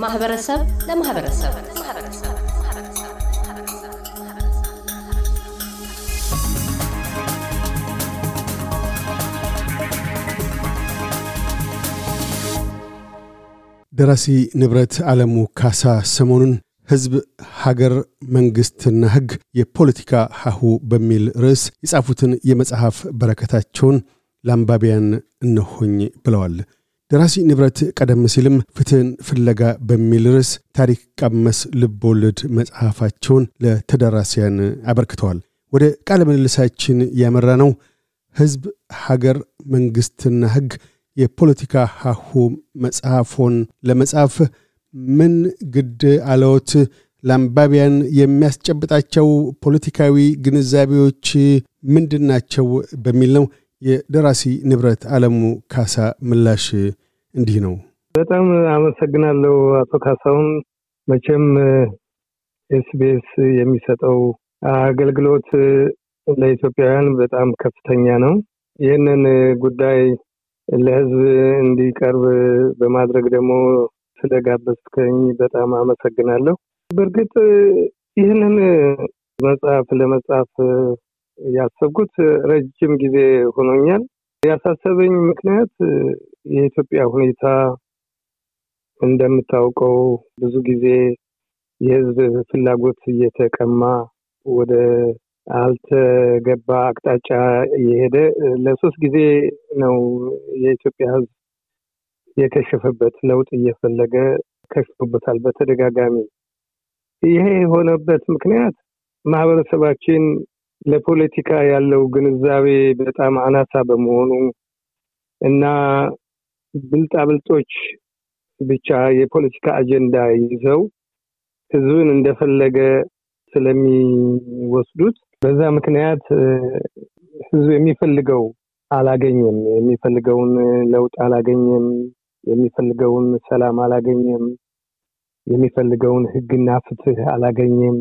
ከማህበረሰብ ለማህበረሰብ ደራሲ ንብረት ዓለሙ ካሳ ሰሞኑን ሕዝብ፣ ሀገር፣ መንግሥትና ሕግ የፖለቲካ ሀሁ በሚል ርዕስ የጻፉትን የመጽሐፍ በረከታቸውን ለአንባቢያን እነሆኝ ብለዋል። ደራሲ ንብረት ቀደም ሲልም ፍትህን ፍለጋ በሚል ርዕስ ታሪክ ቀመስ ልቦወለድ መጽሐፋቸውን ለተደራሲያን አበርክተዋል። ወደ ቃለ ምልልሳችን ያመራ ነው ሕዝብ፣ ሀገር፣ መንግሥትና ሕግ የፖለቲካ ሀሁ መጽሐፎን ለመጻፍ ምን ግድ አለዎት? ለአንባቢያን የሚያስጨብጣቸው ፖለቲካዊ ግንዛቤዎች ምንድን ናቸው? በሚል ነው። የደራሲ ንብረት ዓለሙ ካሳ ምላሽ እንዲህ ነው። በጣም አመሰግናለሁ አቶ ካሳሁን። መቼም ኤስቢኤስ የሚሰጠው አገልግሎት ለኢትዮጵያውያን በጣም ከፍተኛ ነው። ይህንን ጉዳይ ለሕዝብ እንዲቀርብ በማድረግ ደግሞ ስለጋበዝከኝ በጣም አመሰግናለሁ። በእርግጥ ይህንን መጽሐፍ ለመጻፍ ያሰብኩት ረጅም ጊዜ ሆኖኛል። ያሳሰበኝ ምክንያት የኢትዮጵያ ሁኔታ እንደምታውቀው ብዙ ጊዜ የህዝብ ፍላጎት እየተቀማ ወደ አልተገባ አቅጣጫ እየሄደ ለሶስት ጊዜ ነው የኢትዮጵያ ህዝብ የከሸፈበት ለውጥ እየፈለገ ከሽፎበታል በተደጋጋሚ። ይሄ የሆነበት ምክንያት ማህበረሰባችን ለፖለቲካ ያለው ግንዛቤ በጣም አናሳ በመሆኑ እና ብልጣብልጦች ብቻ የፖለቲካ አጀንዳ ይዘው ህዝብን እንደፈለገ ስለሚወስዱት በዛ ምክንያት ህዝብ የሚፈልገው አላገኘም፣ የሚፈልገውን ለውጥ አላገኘም፣ የሚፈልገውን ሰላም አላገኘም፣ የሚፈልገውን ህግና ፍትህ አላገኘም፣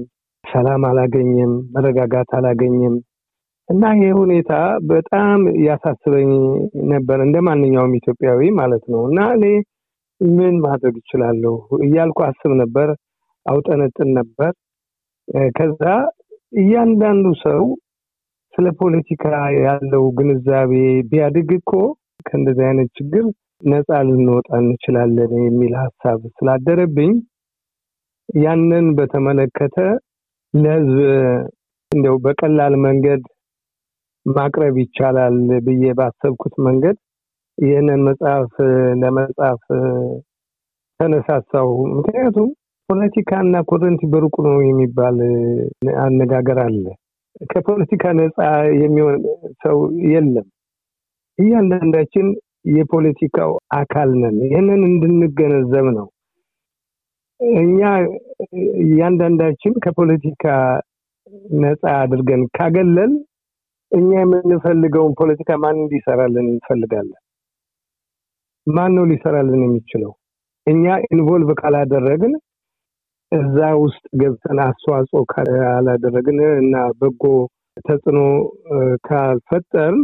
ሰላም አላገኘም፣ መረጋጋት አላገኘም እና ይህ ሁኔታ በጣም ያሳስበኝ ነበር እንደ ማንኛውም ኢትዮጵያዊ ማለት ነው። እና እኔ ምን ማድረግ እችላለሁ እያልኩ አስብ ነበር፣ አውጠነጥን ነበር። ከዛ እያንዳንዱ ሰው ስለ ፖለቲካ ያለው ግንዛቤ ቢያድግ እኮ ከእንደዚህ አይነት ችግር ነፃ ልንወጣ እንችላለን የሚል ሀሳብ ስላደረብኝ ያንን በተመለከተ ለህዝብ እንደው በቀላል መንገድ ማቅረብ ይቻላል ብዬ ባሰብኩት መንገድ ይህንን መጽሐፍ ለመጻፍ ተነሳሳው። ምክንያቱም ፖለቲካ እና ኮረንቲ በሩቁ ነው የሚባል አነጋገር አለ። ከፖለቲካ ነፃ የሚሆን ሰው የለም። እያንዳንዳችን የፖለቲካው አካል ነን። ይህንን እንድንገነዘብ ነው። እኛ እያንዳንዳችን ከፖለቲካ ነፃ አድርገን ካገለል እኛ የምንፈልገውን ፖለቲካ ማን እንዲሰራልን እንፈልጋለን? ማን ነው ሊሰራልን የሚችለው? እኛ ኢንቮልቭ ካላደረግን እዛ ውስጥ ገብተን አስተዋጽኦ ካላደረግን እና በጎ ተጽዕኖ ካልፈጠርን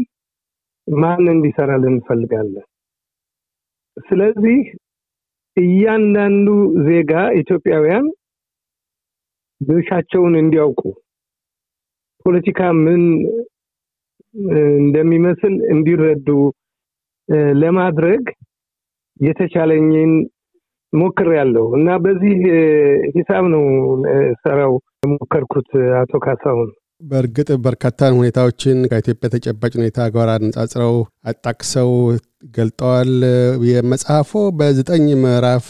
ማን እንዲሰራልን እንፈልጋለን? ስለዚህ እያንዳንዱ ዜጋ ኢትዮጵያውያን ድርሻቸውን እንዲያውቁ ፖለቲካ ምን እንደሚመስል እንዲረዱ ለማድረግ የተቻለኝን ሞክር ያለው እና በዚህ ሂሳብ ነው ሰራው ሞከርኩት። አቶ ካሳሁን በእርግጥ በርካታ ሁኔታዎችን ከኢትዮጵያ ተጨባጭ ሁኔታ ጋር አነጻጽረው አጣቅሰው ገልጠዋል። የመጽሐፎ በዘጠኝ ምዕራፍ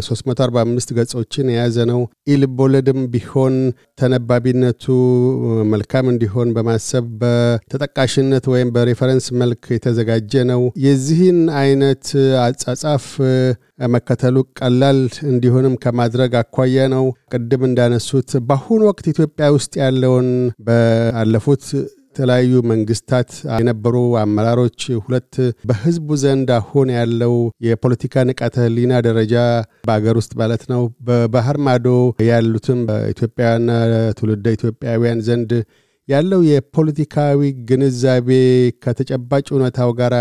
345 ገጾችን የያዘ ነው። ኢልቦለድም ቢሆን ተነባቢነቱ መልካም እንዲሆን በማሰብ በተጠቃሽነት ወይም በሬፈረንስ መልክ የተዘጋጀ ነው። የዚህን አይነት አጻጻፍ መከተሉ ቀላል እንዲሆንም ከማድረግ አኳያ ነው። ቅድም እንዳነሱት በአሁኑ ወቅት ኢትዮጵያ ውስጥ ያለውን ባለፉት የተለያዩ መንግስታት የነበሩ አመራሮች ሁለት በህዝቡ ዘንድ አሁን ያለው የፖለቲካ ንቃተ ህሊና ደረጃ በአገር ውስጥ ማለት ነው፣ በባህር ማዶ ያሉትም በኢትዮጵያውያንና ትውልደ ኢትዮጵያውያን ዘንድ ያለው የፖለቲካዊ ግንዛቤ ከተጨባጭ እውነታው ጋር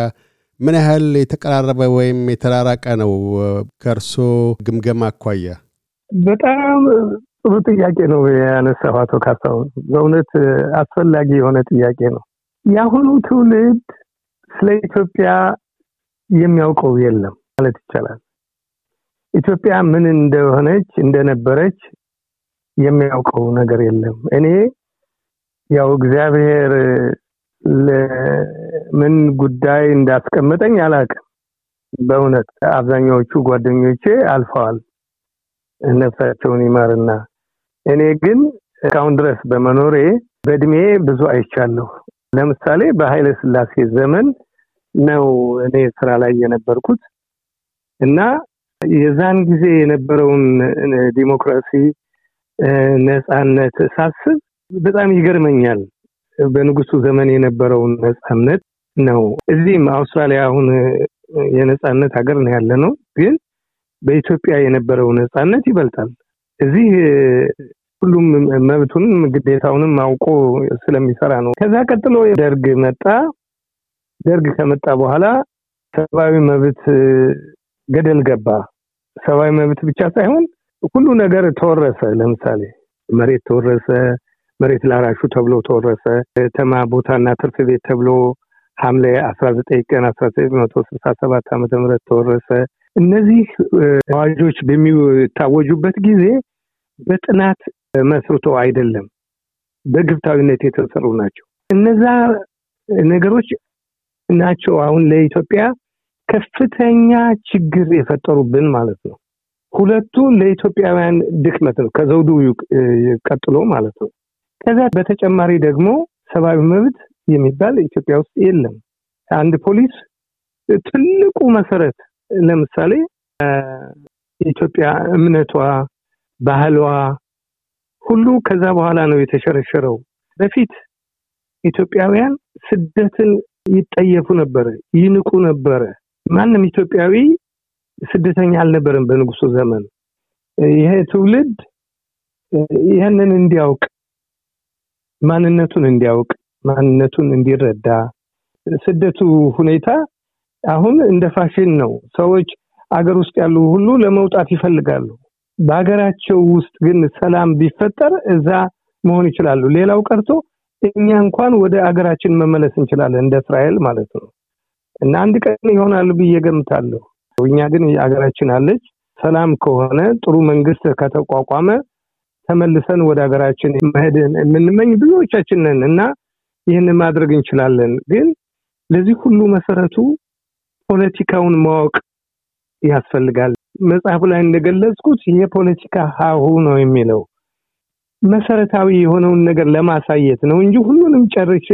ምን ያህል የተቀራረበ ወይም የተራራቀ ነው ከእርሶ ግምገማ አኳያ? በጣም ጥሩ ጥያቄ ነው ያነሳው አቶ ካሳሁን። በእውነት አስፈላጊ የሆነ ጥያቄ ነው። የአሁኑ ትውልድ ስለ ኢትዮጵያ የሚያውቀው የለም ማለት ይቻላል። ኢትዮጵያ ምን እንደሆነች እንደነበረች የሚያውቀው ነገር የለም። እኔ ያው እግዚአብሔር ለምን ጉዳይ እንዳስቀመጠኝ አላውቅም። በእውነት አብዛኛዎቹ ጓደኞቼ አልፈዋል፣ ነፍሳቸውን ይማርና እኔ ግን እስካሁን ድረስ በመኖሬ በእድሜ ብዙ አይቻለሁ። ለምሳሌ በኃይለ ስላሴ ዘመን ነው እኔ ስራ ላይ የነበርኩት እና የዛን ጊዜ የነበረውን ዲሞክራሲ ነፃነት ሳስብ በጣም ይገርመኛል። በንጉሱ ዘመን የነበረውን ነፃነት ነው። እዚህም አውስትራሊያ አሁን የነፃነት ሀገር ነው ያለ ነው፣ ግን በኢትዮጵያ የነበረው ነፃነት ይበልጣል። እዚህ ሁሉም መብቱንም ግዴታውንም አውቆ ስለሚሰራ ነው። ከዛ ቀጥሎ ደርግ መጣ። ደርግ ከመጣ በኋላ ሰብአዊ መብት ገደል ገባ። ሰብአዊ መብት ብቻ ሳይሆን ሁሉ ነገር ተወረሰ። ለምሳሌ መሬት ተወረሰ፣ መሬት ላራሹ ተብሎ ተወረሰ። ተማ ቦታና ትርፍ ቤት ተብሎ ሐምሌ 19 ቀን 1967 ዓ ም ተወረሰ። እነዚህ አዋጆች በሚታወጁበት ጊዜ በጥናት መስርቶ አይደለም፣ በግብታዊነት የተሰሩ ናቸው። እነዛ ነገሮች ናቸው አሁን ለኢትዮጵያ ከፍተኛ ችግር የፈጠሩብን ማለት ነው። ሁለቱ ለኢትዮጵያውያን ድክመት ነው፣ ከዘውዱ ቀጥሎ ማለት ነው። ከዛ በተጨማሪ ደግሞ ሰብአዊ መብት የሚባል ኢትዮጵያ ውስጥ የለም። አንድ ፖሊስ ትልቁ መሰረት ለምሳሌ ኢትዮጵያ እምነቷ፣ ባህሏ ሁሉ ከዛ በኋላ ነው የተሸረሸረው። በፊት ኢትዮጵያውያን ስደትን ይጠየፉ ነበረ፣ ይንቁ ነበረ። ማንም ኢትዮጵያዊ ስደተኛ አልነበረም በንጉሱ ዘመን። ይሄ ትውልድ ይህንን እንዲያውቅ ማንነቱን እንዲያውቅ ማንነቱን እንዲረዳ ስደቱ ሁኔታ አሁን እንደ ፋሽን ነው። ሰዎች አገር ውስጥ ያሉ ሁሉ ለመውጣት ይፈልጋሉ። በሀገራቸው ውስጥ ግን ሰላም ቢፈጠር እዛ መሆን ይችላሉ። ሌላው ቀርቶ እኛ እንኳን ወደ አገራችን መመለስ እንችላለን፣ እንደ እስራኤል ማለት ነው። እና አንድ ቀን ይሆናሉ ብዬ ገምታለሁ። እኛ ግን አገራችን አለች። ሰላም ከሆነ ጥሩ መንግስት ከተቋቋመ ተመልሰን ወደ ሀገራችን መሄድን የምንመኝ ብዙዎቻችን ነን እና ይህን ማድረግ እንችላለን። ግን ለዚህ ሁሉ መሰረቱ ፖለቲካውን ማወቅ ያስፈልጋል። መጽሐፉ ላይ እንደገለጽኩት የፖለቲካ ሀሁ ነው የሚለው መሰረታዊ የሆነውን ነገር ለማሳየት ነው እንጂ ሁሉንም ጨርሼ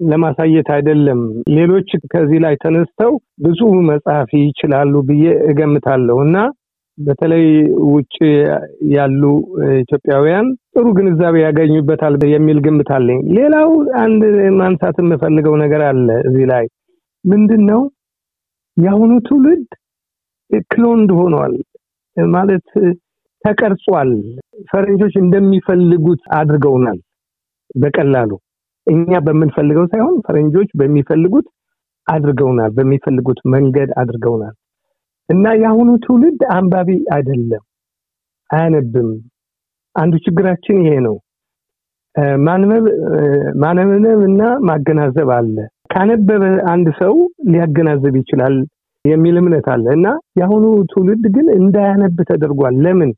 ለማሳየት አይደለም። ሌሎች ከዚህ ላይ ተነስተው ብዙ መጽሐፍ ይችላሉ ብዬ እገምታለሁ እና በተለይ ውጭ ያሉ ኢትዮጵያውያን ጥሩ ግንዛቤ ያገኙበታል የሚል ግምት አለኝ። ሌላው አንድ ማንሳት የምፈልገው ነገር አለ እዚህ ላይ ምንድን ነው የአሁኑ ትውልድ ክሎንድ ሆኗል ማለት ተቀርጿል። ፈረንጆች እንደሚፈልጉት አድርገውናል በቀላሉ እኛ በምንፈልገው ሳይሆን ፈረንጆች በሚፈልጉት አድርገውናል፣ በሚፈልጉት መንገድ አድርገውናል። እና የአሁኑ ትውልድ አንባቢ አይደለም፣ አያነብም። አንዱ ችግራችን ይሄ ነው። ማንበብ እና ማገናዘብ አለ። ካነበበ አንድ ሰው ሊያገናዘብ ይችላል የሚል እምነት አለ እና የአሁኑ ትውልድ ግን እንዳያነብ ተደርጓል። ለምን?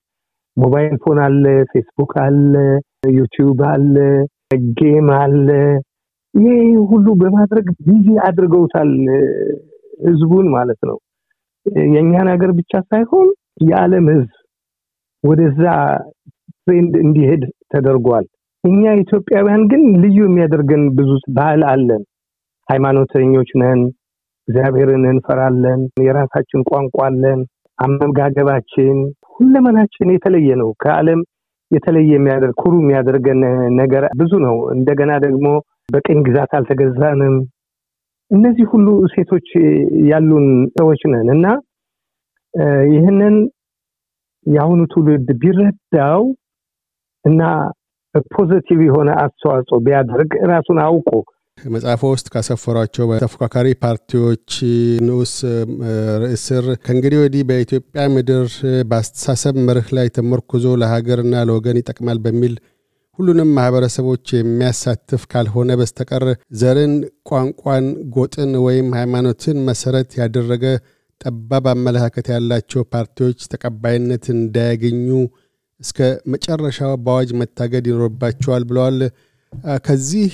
mobile phone አለ፣ ፌስቡክ አለ፣ YouTube አለ፣ game አለ። ይህ ሁሉ በማድረግ busy አድርገውታል ህዝቡን ማለት ነው። የእኛን ሀገር ብቻ ሳይሆን የዓለም ህዝብ ወደዛ trend እንዲሄድ ተደርጓል። እኛ ኢትዮጵያውያን ግን ልዩ የሚያደርገን ብዙ ባህል አለን። ሃይማኖተኞች ነን፣ እግዚአብሔርን እንፈራለን፣ የራሳችን ቋንቋ አለን፣ አመጋገባችን፣ ሁለመናችን የተለየ ነው። ከዓለም የተለየ የሚያደርግ ኩሩ የሚያደርገን ነገር ብዙ ነው። እንደገና ደግሞ በቅኝ ግዛት አልተገዛንም። እነዚህ ሁሉ እሴቶች ያሉን ሰዎች ነን እና ይህንን የአሁኑ ትውልድ ቢረዳው እና positive የሆነ አስተዋጽኦ ቢያደርግ ራሱን አውቆ መጽሐፎ ውስጥ ካሰፈሯቸው በተፎካካሪ ፓርቲዎች ንዑስ ርዕስ ስር ከእንግዲህ ወዲህ በኢትዮጵያ ምድር በአስተሳሰብ መርህ ላይ ተመርኩዞ ለሀገርና ለወገን ይጠቅማል በሚል ሁሉንም ማህበረሰቦች የሚያሳትፍ ካልሆነ በስተቀር ዘርን፣ ቋንቋን፣ ጎጥን ወይም ሃይማኖትን መሰረት ያደረገ ጠባብ አመለካከት ያላቸው ፓርቲዎች ተቀባይነት እንዳያገኙ እስከ መጨረሻው በአዋጅ መታገድ ይኖርባቸዋል ብለዋል። ከዚህ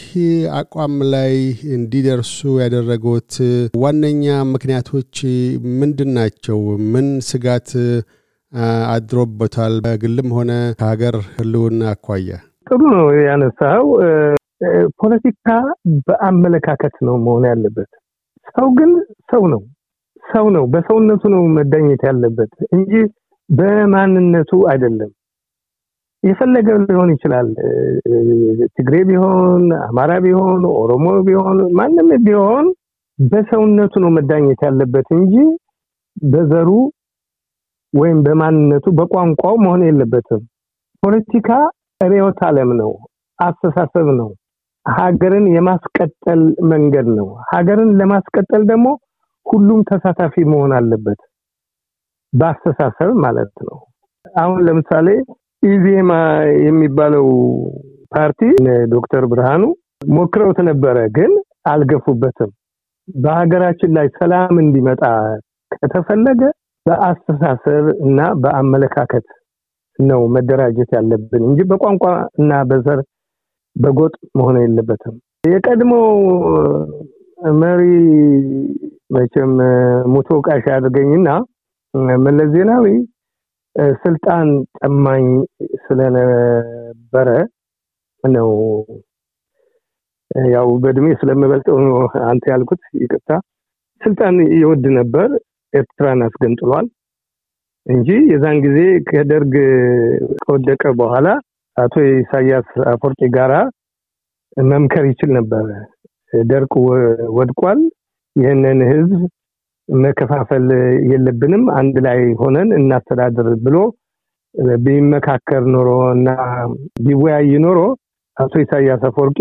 አቋም ላይ እንዲደርሱ ያደረጉት ዋነኛ ምክንያቶች ምንድን ናቸው? ምን ስጋት አድሮበታል? በግልም ሆነ ከሀገር ህልውና አኳያ። ጥሩ ነው ያነሳው። ፖለቲካ በአመለካከት ነው መሆን ያለበት። ሰው ግን ሰው ነው ሰው ነው። በሰውነቱ ነው መዳኘት ያለበት እንጂ በማንነቱ አይደለም። የፈለገ ሊሆን ይችላል። ትግሬ ቢሆን፣ አማራ ቢሆን፣ ኦሮሞ ቢሆን፣ ማንም ቢሆን በሰውነቱ ነው መዳኘት ያለበት እንጂ በዘሩ ወይም በማንነቱ በቋንቋው መሆን የለበትም። ፖለቲካ ርዕዮተ ዓለም ነው፣ አስተሳሰብ ነው፣ ሀገርን የማስቀጠል መንገድ ነው። ሀገርን ለማስቀጠል ደግሞ ሁሉም ተሳታፊ መሆን አለበት፣ በአስተሳሰብ ማለት ነው። አሁን ለምሳሌ ኢዜማ የሚባለው ፓርቲ ዶክተር ብርሃኑ ሞክረውት ነበረ፣ ግን አልገፉበትም። በሀገራችን ላይ ሰላም እንዲመጣ ከተፈለገ በአስተሳሰብ እና በአመለካከት ነው መደራጀት ያለብን እንጂ በቋንቋ እና በዘር በጎጥ መሆን የለበትም። የቀድሞ መሪ መቼም ሙቶ ቃሽ አድርገኝና መለስ ዜናዊ ስልጣን ጠማኝ ስለነበረ ነው። ያው በእድሜ ስለምበልጠው አንተ ያልኩት ይቅርታ። ስልጣን ይወድ ነበር። ኤርትራን አስገንጥሏል እንጂ የዛን ጊዜ ከደርግ ከወደቀ በኋላ አቶ ኢሳያስ አፈወርቂ ጋራ መምከር ይችል ነበረ። ደርግ ወድቋል። ይህንን ህዝብ መከፋፈል የለብንም፣ አንድ ላይ ሆነን እናስተዳድር ብሎ ቢመካከር ኖሮ እና ቢወያይ ኖሮ አቶ ኢሳያስ አፈወርቂ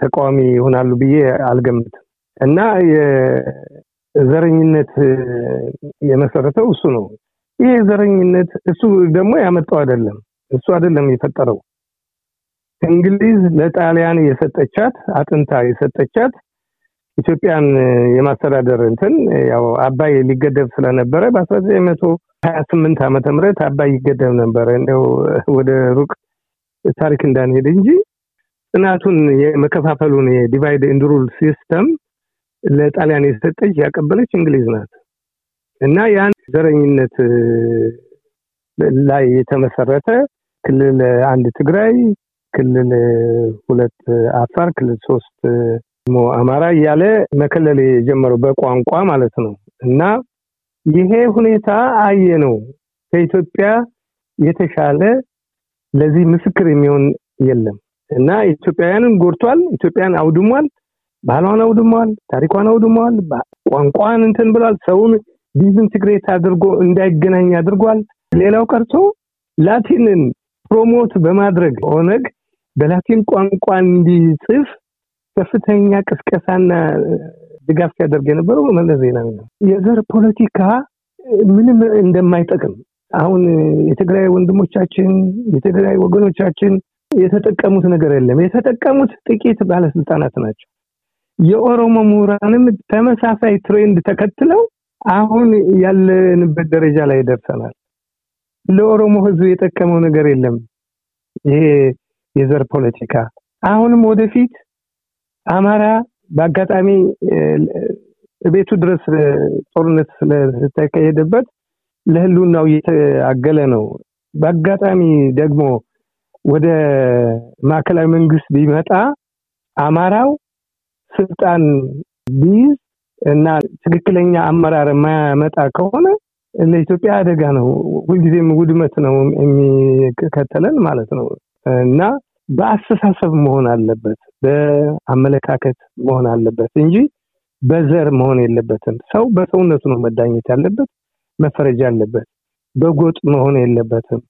ተቃዋሚ ይሆናሉ ብዬ አልገምትም። እና የዘረኝነት የመሰረተው እሱ ነው። ይህ ዘረኝነት እሱ ደግሞ ያመጣው አይደለም፣ እሱ አይደለም የፈጠረው። እንግሊዝ ለጣሊያን የሰጠቻት አጥንታ የሰጠቻት ኢትዮጵያን የማስተዳደር እንትን ያው አባይ ሊገደብ ስለነበረ በ1928 ዓመተ ምህረት አባይ ይገደብ ነበረ። እንደው ወደ ሩቅ ታሪክ እንዳንሄድ እንጂ ጥናቱን የመከፋፈሉን የ divide and system ለጣሊያን የሰጠች ያቀበለች እንግሊዝ ናት እና ያን ዘረኝነት ላይ የተመሰረተ ክልል አንድ ትግራይ፣ ክልል ሁለት አፋር፣ ክልል ሶስት አማራ እያለ መከለል የጀመረው በቋንቋ ማለት ነው። እና ይሄ ሁኔታ አየ ነው ከኢትዮጵያ የተሻለ ለዚህ ምስክር የሚሆን የለም እና ኢትዮጵያውያንን ጎድቷል። ኢትዮጵያን አውድሟል። ባህሏን አውድሟል። ታሪኳን አውድሟል። ቋንቋን እንትን ብሏል። ሰውን disintegrate አድርጎ እንዳይገናኝ አድርጓል። ሌላው ቀርቶ ላቲንን promote በማድረግ ኦነግ በላቲን ቋንቋ እንዲጽፍ ከፍተኛ ቅስቀሳና ድጋፍ ሲያደርግ የነበረው መለስ ዜናዊ ነው። የዘር ፖለቲካ ምንም እንደማይጠቅም አሁን የትግራይ ወንድሞቻችን የትግራይ ወገኖቻችን የተጠቀሙት ነገር የለም። የተጠቀሙት ጥቂት ባለስልጣናት ናቸው። የኦሮሞ ምሁራንም ተመሳሳይ ትሬንድ ተከትለው አሁን ያለንበት ደረጃ ላይ ደርሰናል። ለኦሮሞ ሕዝብ የጠቀመው ነገር የለም ይሄ የዘር ፖለቲካ። አሁንም ወደፊት አማራ በአጋጣሚ ቤቱ ድረስ ጦርነት ስለተካሄደበት ለህልውናው እየተአገለ ነው። በአጋጣሚ ደግሞ ወደ ማዕከላዊ መንግስት ቢመጣ አማራው ስልጣን ቢይዝ እና ትክክለኛ አመራር የማያመጣ ከሆነ ለኢትዮጵያ አደጋ ነው። ሁልጊዜም ውድመት ነው የሚከተለን ማለት ነው እና በአስተሳሰብ መሆን አለበት፣ በአመለካከት መሆን አለበት እንጂ በዘር መሆን የለበትም። ሰው በሰውነቱ ነው መዳኘት ያለበት፣ መፈረጃ አለበት። በጎጥ መሆን የለበትም።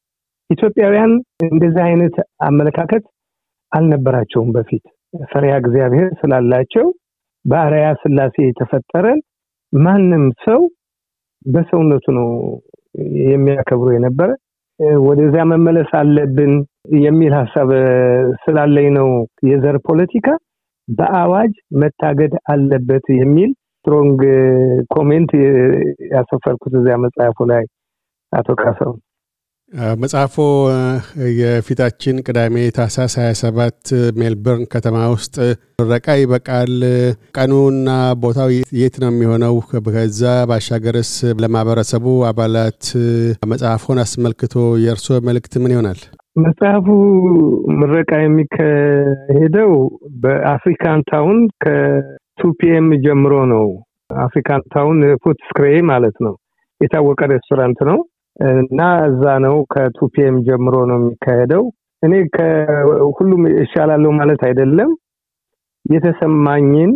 ኢትዮጵያውያን እንደዚህ አይነት አመለካከት አልነበራቸውም በፊት። ፈሪሃ እግዚአብሔር ስላላቸው በአርአያ ስላሴ የተፈጠረን ማንም ሰው በሰውነቱ ነው የሚያከብሩ የነበረ ወደዚያ መመለስ አለብን የሚል ሀሳብ ስላለኝ ነው የዘር ፖለቲካ በአዋጅ መታገድ አለበት የሚል strong comment ያሰፈርኩት እዚያ መጽሐፉ ላይ አቶ ካሰው መጽሐፎ የፊታችን ቅዳሜ ታህሳስ 27 ሜልበርን ከተማ ውስጥ ለምረቃ ይበቃል። ቀኑና ቦታው የት ነው የሚሆነው? ከዛ ባሻገርስ ለማህበረሰቡ አባላት መጽሐፎን አስመልክቶ የእርስዎ መልእክት ምን ይሆናል? መጽሐፉ ምረቃ የሚካሄደው በ African Town ከ two PM ጀምሮ ነው። African Town Footscray ማለት ነው። የታወቀ ሬስቶራንት ነው እና እዛ ነው ከ two PM ጀምሮ ነው የሚካሄደው። እኔ ከሁሉም እሻላለሁ ማለት አይደለም። የተሰማኝን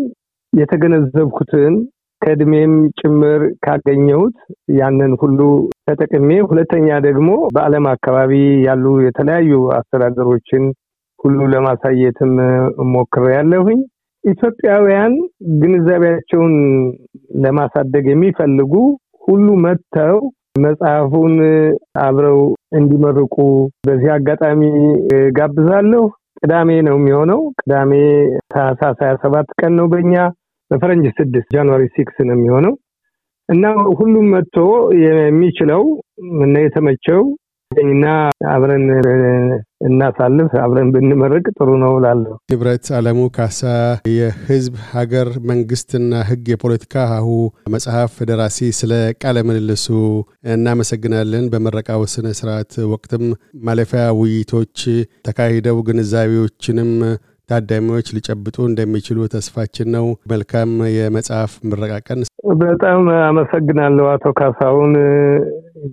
የተገነዘብኩትን ከእድሜም ጭምር ካገኘሁት ያንን ሁሉ ተጠቅሜ፣ ሁለተኛ ደግሞ በዓለም አካባቢ ያሉ የተለያዩ አስተዳደሮችን ሁሉ ለማሳየትም ሞክሬያለሁኝ። ኢትዮጵያውያን ግንዛቤያቸውን ለማሳደግ የሚፈልጉ ሁሉ መጥተው መጽሐፉን አብረው እንዲመርቁ በዚህ አጋጣሚ ጋብዛለሁ። ቅዳሜ ነው የሚሆነው። ቅዳሜ ታህሳስ ሀያ ሰባት ቀን ነው በእኛ በፈረንጅ ስድስት ጃንዋሪ ሲክስ ነው የሚሆነው እና ሁሉም መጥቶ የሚችለው እና የተመቸው እና አብረን እናሳልፍ አብረን ብንመርቅ ጥሩ ነው ላለሁ። ንብረት አለሙ ካሳ የህዝብ ሀገር መንግስትና ህግ የፖለቲካ ሀሁ መጽሐፍ ደራሲ፣ ስለ ቃለ ምልልሱ እናመሰግናለን። በምረቃው ስነ ስርዓት ወቅትም ማለፊያ ውይይቶች ተካሂደው ግንዛቤዎችንም ታዳሚዎች ሊጨብጡ እንደሚችሉ ተስፋችን ነው። መልካም የመጽሐፍ ምረቃ ቀን። በጣም አመሰግናለሁ አቶ ካሳሁን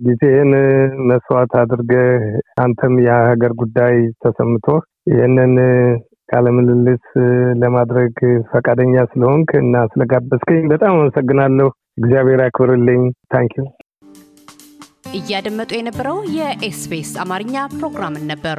ጊዜህን መስዋዕት አድርገህ አንተም የሀገር ጉዳይ ተሰምቶ ይህንን ቃለ ምልልስ ለማድረግ ፈቃደኛ ስለሆንክ እና ስለጋበዝከኝ በጣም አመሰግናለሁ። እግዚአብሔር ያክብርልኝ። ታንኪዩ። እያደመጡ የነበረው የኤስቢኤስ አማርኛ ፕሮግራምን ነበር።